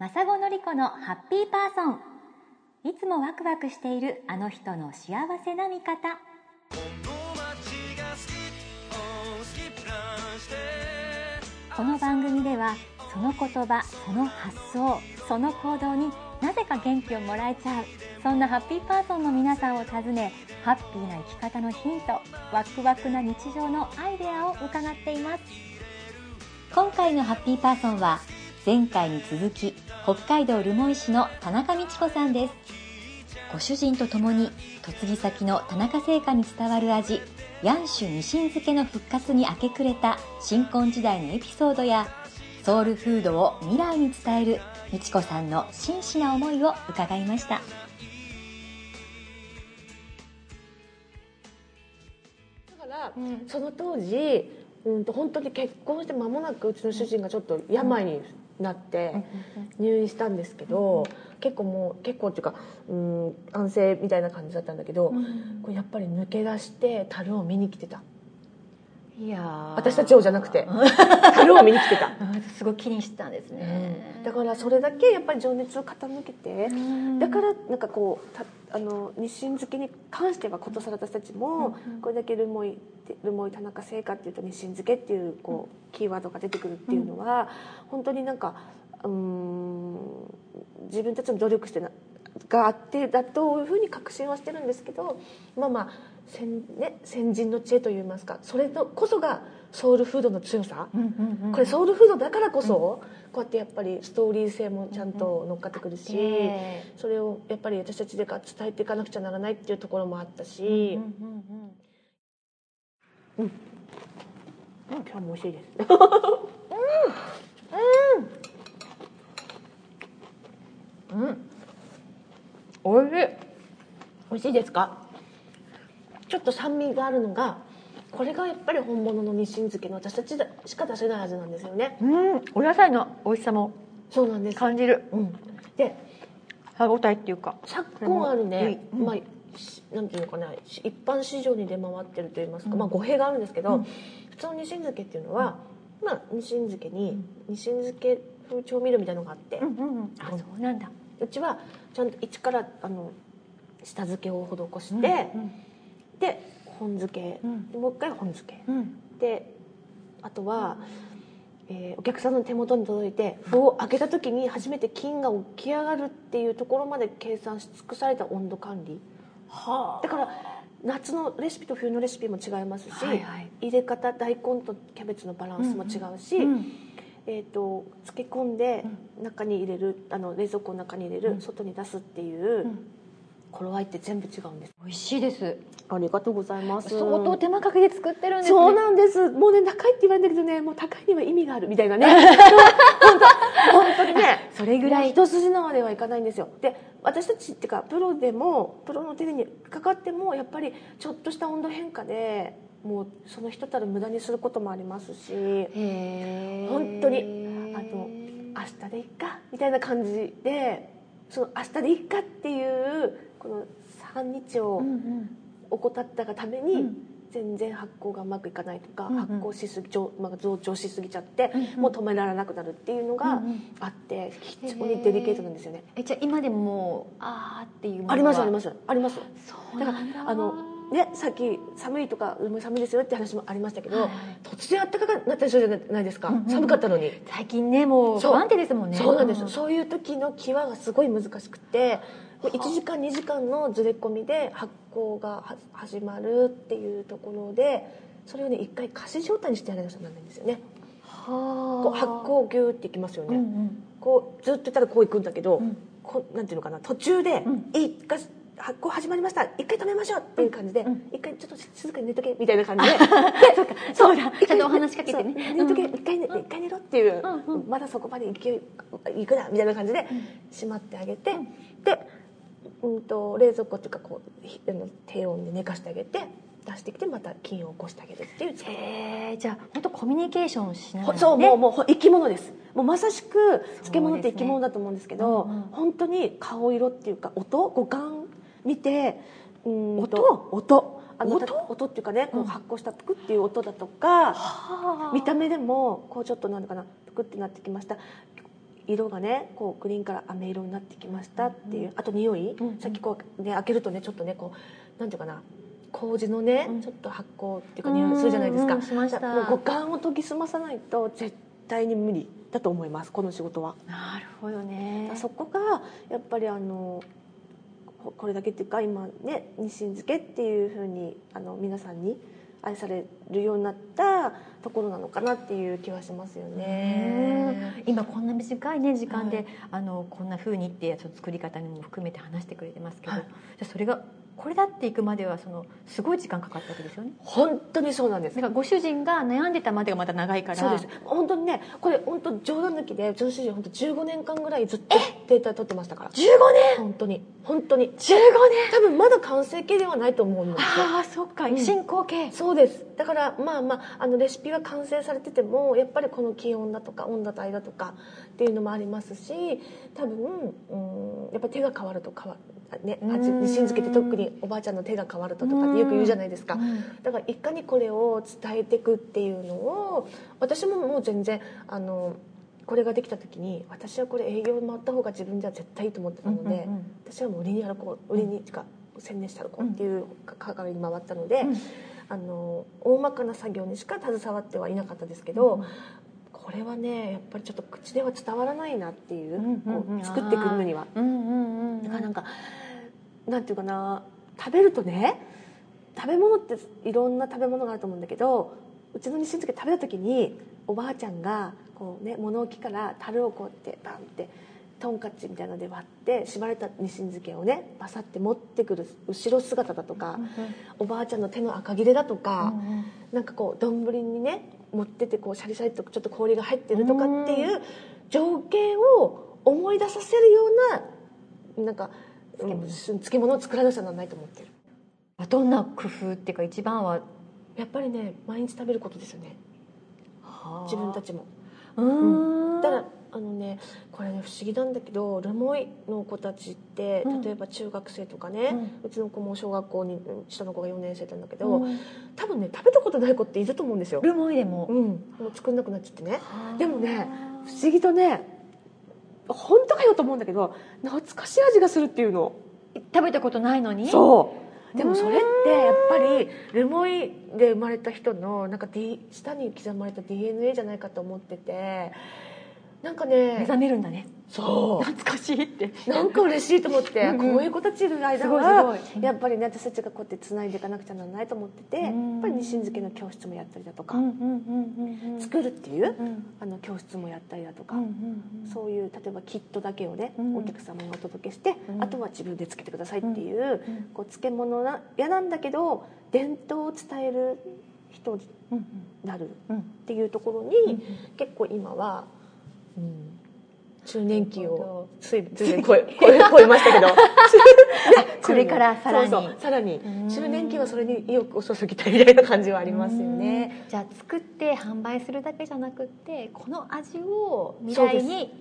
マサゴのりこのハッピーパーソン。いつもワクワクしているあの人の幸せな味方。この番組ではその言葉その発想その行動になぜか元気をもらえちゃう。そんなハッピーパーソンの皆さんを訪ねハッピーな生き方のヒントワクワクな日常のアイデアを伺っています。今回のハッピーパーソンは前回に続き北海道留萌市の田中美智子さんです。ご主人と共に嫁ぎ先の田中製菓に伝わる味ヤンシュニシン漬けの復活に明け暮れた新婚時代のエピソードやソウルフードを未来に伝える美智子さんの真摯な思いを伺いました。だから、その当時、うん、と本当に結婚して間もなくうちの主人がちょっと病になって入院したんですけど、結構もう結構っていうか、うん、安静みたいな感じだったんだけど、これやっぱり抜け出して樽を見に来てたいや私たちをじゃなくて。樽を見に来てた、すごい気にしてたんですね、だからそれだけやっぱり情熱を傾けて、だからなんかこうたあの日清漬けに関してはことさら私たちもこれだけルモイルモイ田中製菓っていうと日清漬けっていうこうキーワードが出てくるっていうのは本当になんかうーん自分たちの努力してながあってだというふうに確信はしてるんですけどまあまあ先,、ね、先人の知恵といいますかそれとこそがソウルフードの強さ、これソウルフードだからこそ、こうやってやっぱりストーリー性もちゃんと乗っかってくるし、えそれをやっぱり私たちでか伝えていかなくちゃならないっていうところもあったし、うん今日も美味しいです。おいしい。美味しいですか？ちょっと酸味があるのがこれがやっぱり本物の日清漬けの私たちしか出せない味なんですよね。うん。お野菜の美味しさもそうなんです、感じる。うん、で歯応えっていうか。昨今あるね、うん。まあしなんていうのかなし一般市場に出回ってるといいますか、まあ語弊があるんですけど、普通の日清漬けっていうのは、まあ日清漬けに日清漬け風調味料みたいなのがあって、うんうんうん。あそうなんだ。うちはちゃんと一からあの下漬けを施して、で本漬け、もう一回本漬け、うん。であとは、えーお客さんの手元に届いて麩を開けた時に初めて菌が起き上がるっていうところまで計算し尽くされた温度管理。はだから夏のレシピと冬のレシピも違いますし、はいはい。入れ方大根とキャベツのバランスも違うし、うんえー、と漬け込んで中に入れるあの冷蔵庫の中に入れる、うん。外に出すっていう、ん頃合いって全部違うんです。美味しいです。ありがとうございます。相当手間かけて作ってるんですね。そうなんです。もうね高いって言われるけどねもう高いには意味がある。みたいなね。本当本当にね。それぐらい。一筋縄ではいかないんですよ。で私たちっていうかプロでもプロの手にかかってもやっぱりちょっとした温度変化でもうそのひとたる無駄にすることもありますし。本当にあの明日でいっかみたいな感じでその明日でいっかっていうこの半日をうんうん。怠ったがために、うん。全然発酵がうまくいかないとか、うんうん。発酵しすぎ増,、まあ、増長しすぎちゃって、うんうん。もう止められなくなるっていうのがうんうんあって非常にデリケートなんですよね。えじゃあ今でもあーっていうありますありますあります。そうだ。からあのねさっき寒いとか寒いですよって話もありましたけど、はいはい。突然暖かくなったりするじゃないですか、うんうん寒かったのに。最近ねもう不安定ですもんね。そうなんです、そういう時の際がすごい難しくて1時間2時間のずれ込みで発酵がは始まるっていうところでそれをね一回仮死状態にしてやらなきゃならないんですよね。こうは発酵ギューっていきますよね、うんうん。こうずっとたらこういくんだけど、うん。こうなんていうのかな途中でうん。一回発酵始まりました。一回止めましょうっていう感じで、うん。一回ちょっと静かに寝とけみたいな感じで。そうかそうだ。一回ちゃんとお話しかけてね。寝とけ、一回寝一回寝ろっていう、うんうん。まだそこまで行くなみたいな感じでしまってあげて、で、うん、と冷蔵庫っていうかこうひあの低温で寝かしてあげて出してきてまた菌を起こしてあげるっていう。使いえじゃあ本当コミュニケーションしながら、ね、そうもうもうほ生き物です。もうまさしく漬物って生き物だと思うんですけどうんうん本当に顔色っていうか音五感見てうんと音？音。あの音？た音っていうかねこううん。発酵したプクっていう音だとか、はあ。見た目でもこうちょっとなんだかなプクってなってきました色がねこうグリーンから飴色になってきましたっていう、あと匂い、うんさっきこうね開けるとねちょっとねこうなんていうかな麹のね、うん。ちょっと発酵っていうか匂いするじゃないですか、うんうんしました。もう五感を研ぎ澄まさないと絶対に無理だと思いますこの仕事は。なるほどね。そこがやっぱりあのここれだけっていうか今ね日清漬けっていうふうにあの皆さんに愛されるようになったところなのかなっていう気はしますよね。うん今こんな短いね時間で、はい。あのこんな風にって作り方にも含めて話してくれてますけど、はい。じゃあそれがこれだっていくまではそのすごい時間かかったわけですよね。本当にそうなんです。だからご主人が悩んでたまでがまた長いから。そうです。本当にねこれ本当冗談抜きで女子人本当15年間ぐらいずっとデータ取ってましたから。15年？本当に本当に。15年。多分まだ完成形ではないと思うんですよ。ああそっか、うん。進行形。そうです。だからまあまああのレシピは完成されててもやっぱりこの気温だとか温度帯だとかっていうのもありますし多分うんやっぱり手が変わると変わねうん。味日清漬けって特におばあちゃんの手が変わるととかってよく言うじゃないですか。うん。だからいかにこれを伝えていくっていうのを私ももう全然あのこれができた時に私はこれ営業回った方が自分じゃ絶対いいと思ってたので、うんうんうん。私はもう売りに歩こう売りにか専念して歩こうっていう係に回ったので、うん。あの大まかな作業にしか携わってはいなかったですけど、うん。これはねやっぱりちょっと口では伝わらないなっていう,、うんうんうん。こう作っていくのには。うんうんうんうん。だからなんかなんていうかな食べるとね食べ物っていろんな食べ物があると思うんだけどうちの日清漬け食べた時におばあちゃんがこうね物置から樽をこうやってバンってトンカチみたいなので割って縛れた日清漬けをねバサって持ってくる後ろ姿だとか、おばあちゃんの手の赤切れだとか、なんかこう丼にね持っててこうシャリシャリとちょっと氷が入ってるとかっていう情景を思い出させるようななんか漬物うん漬物を作らなくちゃならないと思ってる。どんな工夫っていうか一番は？やっぱりね毎日食べることですよね。自分たちもうーん。だからあのねこれね不思議なんだけどルモイの子たちってうん。例えば中学生とかね、うちの子も小学校に下の子が4年生なんだけど、うん。多分ね食べたことない子っていると思うんですよ、ルモイでも。うん、もう作んなくなっちゃってね。でもねあ不思議とね本当かよと思うんだけど懐かしい味がするっていうの。ー食べたことないのに？そうでもそれってやっぱりルモイで生まれた人のなんか、D、舌に刻まれた DNA じゃないかと思っててなんか目ね覚めるんだね。そ懐かしいって。うなんか嬉しいと思ってうんうん。こういう子たちいる間はすごいやっぱりね私たちがこうやってつないでいかなくちゃならないと思っててやっうんぱり日清漬けの教室もやったりだとか作るっていううん。あの教室もやったりだとかそういう例えばキットだけをね、うん。お客様にお届けして、うん。あとは自分でつけてくださいっていう,、うんこう漬物な嫌なんだけど伝統を伝える人にうんなるっうん。ていうところに、うん結構今は、うん、中年期をついずい超え 超え超えましたけど。これからさらに。そうそうさらに。うん。中年期はそれに意欲を注ぎたいみたいな感じはありますよね。うん。じゃあ作って販売するだけじゃなくってこの味を未来に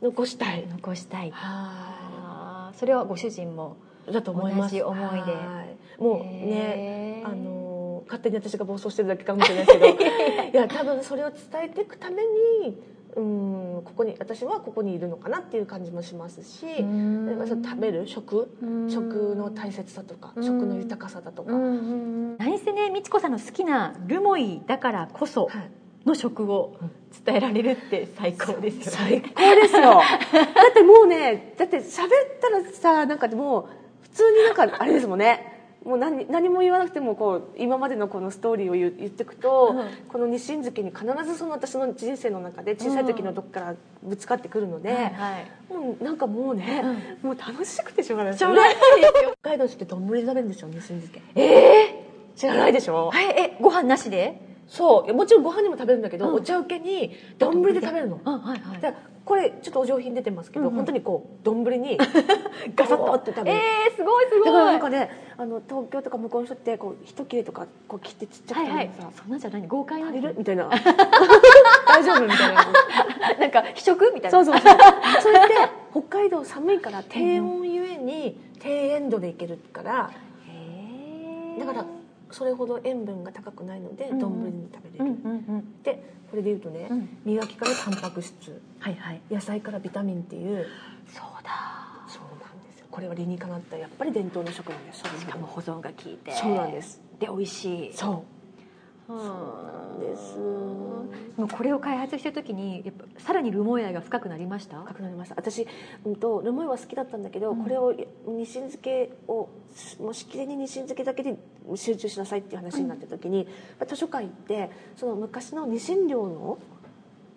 残したい。残したい。はそれはご主人もいだと思います。同じ思いで。はい。もうねあの勝手に私が暴走してるだけかもしれないですけど。いや多分それを伝えていくためにうんここに私はここにいるのかなっていう感じもしますし食べる食うん。食の大切さとかうん。食の豊かさだとか、何せね美智子さんの好きなルモイだからこそはい。の食を伝えられるって最高ですよね。最高ですよ。だってもうねだって喋ったらさなんかもう普通になんかあれですもんねもう何何も言わなくてもこう今までのこのストーリーを言言っていくと、うん。この日清漬けに必ずその私の人生の中で小さい時のどっからぶつかってくるので、はいはい。もうなんかもうね、もう楽しくてしょうがない。ですしょうよ。ね北海道って丼で食べるんですよ日清漬けえ知らないでしょ？ー、はい。えご飯なしで？そう。もちろんご飯にも食べるんだけど、うん。お茶受けに丼で食べるの。あはいはい。でこれちょっとお上品出てますけど、うんうん。本当にこう丼に ガサッと。って食べる、えー、すごいすごい。だからなんかねあの東京とか向こうの人ってこう一切れとかこう切ってちっちゃくはいはい。そんなんじゃ何豪快な足んですねりる？みたいな。大丈夫？みたいな。なんか試食？みたいな。そうそうそう。それって北海道寒いから低温ゆえに低塩度でいけるから。だからそれほど塩分が高くないのでうんうん。丼に食べれる、うんうんうん。でこれでいうとね、うん。磨きからタンパク質。はいはい。野菜からビタミンっていう。そうだ。そうなんですよ。これは理にかなったやっぱり伝統の食なんですしかも保存が効いて。そうなんです。で美味しい。そう。そうなんです。もうこれを開発した時にやっぱさらにルモイ愛が深くなりました？深くなりました私、うん、とルモイは好きだったんだけど、うん。これをニシン漬けをもうしきりにニシン漬けだけで集中しなさいっていう話になった時に、図書館行ってその昔のニシン漁の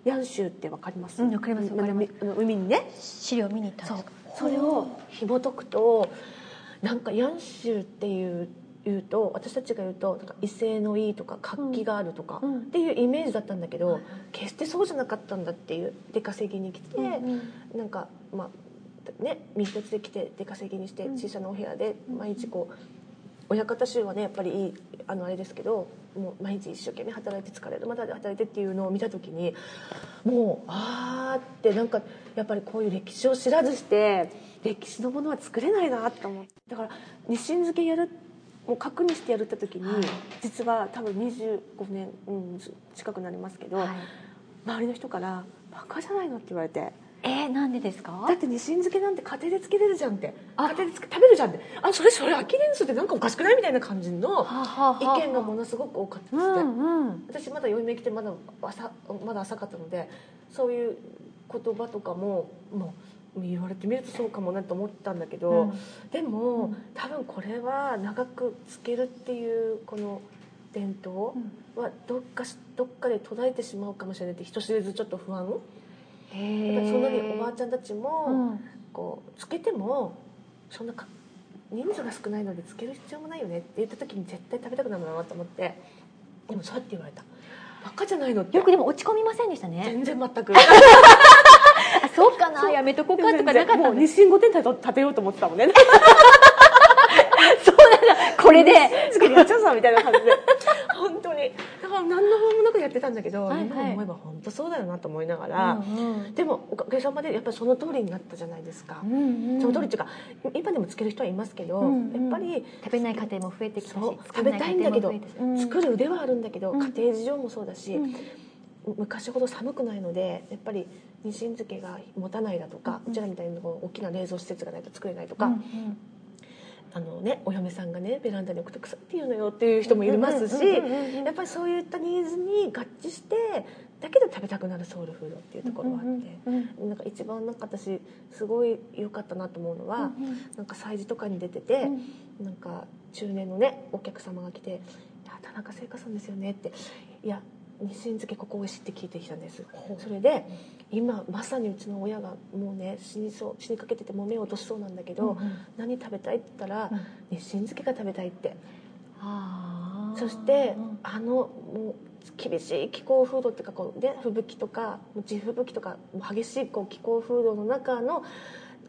ヤンシューってわかります？うんわかりますわかります。海にね。資料見に行ったんですか？それを紐解くとなんかヤンシューっていう言うと私たちが言うとなんか威勢のいいとか活気があるとかうん。っていうイメージだったんだけど、決してそうじゃなかったんだっていう出稼ぎに来て、うんなんかまあね身一つで来て出稼ぎにしてうん。小さなお部屋で毎日こう親方衆はねやっぱりいいあのあれですけどもう毎日一生懸命働いて疲れるまで働いてっていうのを見た時にもうあーってなんかやっぱりこういう歴史を知らずして歴史のものは作れないなと思ってだから日清漬けやるもう核にしてやるって時に、はい実は多分25年、うん、近くなりますけど、はい周りの人から「バカじゃないの?」って言われて。えー、なんでですか？だってニシン漬けなんて家庭でつけれるじゃんって。あ。家庭で食べるじゃんって。あそれそれアキレンスってなんかおかしくないみたいな感じの意見がものすごく多かったうですって、んうん。私まだ読み来てまだ浅まだ浅かったのでそういう言葉とかももう言われてみるとそうかもなと思ったんだけど、うん。でも多分これは長くつけるっていうこの伝統はどっかしどっかで途絶えてしまうかもしれないって人知れずちょっと不安やっぱりそんなにおばあちゃんたちも、うん。こうつけてもそんなか人数が少ないのでつける必要もないよねって言った時に絶対食べたくなるなと思ってでもそうやって言われた。バカじゃないのって。よくでも落ち込みませんでしたね。全然全く。あそうかなやめとこうかとかなかったもう日清御殿建てようと思ってたもんねこれで。つけてやっちゃうみたいな感じで本当にだから何の不安もなくやってたんだけど、はいはい今思えば本当そうだよなと思いながら、うんでもおかげさまでやっぱりその通りになったじゃないですか、うんうんその通りっていうか今でもつける人はいますけど、うんうんやっぱり食べない家庭も増えてきたし食べたいんだけど、らない家庭も増えて作る腕はあるんだけど、家庭事情もそうだし、昔ほど寒くないのでやっぱりニシン漬けが持たないだとか、ううちらみたいにこう大きな冷蔵施設がないと作れないとか、うんうんあのね、お嫁さんがねベランダに置くと腐っていうのよっていう人もいますしやっぱりそういったニーズに合致してだけど食べたくなるソウルフードっていうところがあって。うんうんなんか一番なんか私すごい良かったなと思うのは、うんなんか催事とかに出てて、なんか中年のねお客様が来て「いや田中聖華さんですよね」って「いや日清漬けここ美味しい」って聞いてきたんです。それで今まさにうちの親がもうね死にそう死にかけててもう目を落としそうなんだけど、うんうん。何食べたいって言ったら、うん。日清漬けが食べたいって。そしてうんあのもう厳しい気候風土っていうかこう、ね、吹雪とか地吹雪とか激しいこう気候風土の中の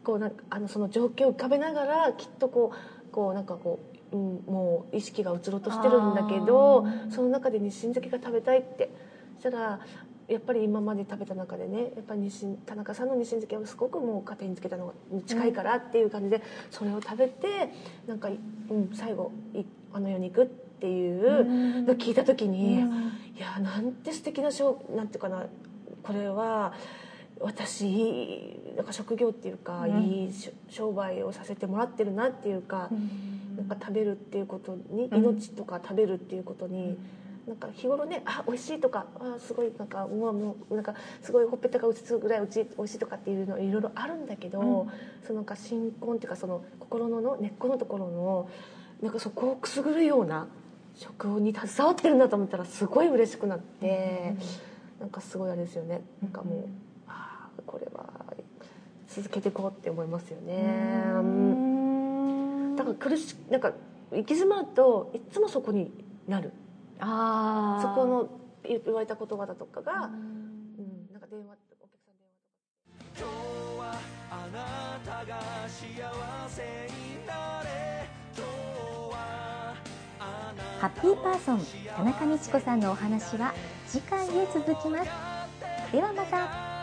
こうなんかあのその状況を浮かべながらきっとこうこうなんかこう、うん、もう意識が移ろうとしてるんだけどその中で日清漬けが食べたいって。そしたらやっぱり今まで食べた中でねやっぱり田中さんの日清漬けはすごくもう家庭につけたのが近いからっていう感じで、それを食べてなんか、うん、最後いあの世に行くっていうのを聞いた時に。うん。いやなんて素敵なしょなんていうかなこれは私なんか職業っていうか、うん。いいし商売をさせてもらってるなっていうか、なんか食べるっていうことに、うん。命とか食べるっていうことに、なんか日頃ねあ美味しいとかあすごいなんかもうもうなんかすごいほっぺたが打ちつぐらいうち美味しいとかっていうのいろいろあるんだけど、うん。そのなんか新婚っていうかその心のの根っこのところのなんかそこをくすぐるような食に携わってるんだと思ったらすごい嬉しくなって、なんかすごいあれですよね。なんかもう、ああこれは続けていこうって思いますよね。うん。だから苦しなんか行き詰まるといつもそこになるあー。そこの言われた言葉だとかが、うん。うん、なんか電話お客さん電話とか。今日はあなたが幸せになれ。今日はあなたハッピーパーソン田中道子さんのお話は次回へ続きます。ではまた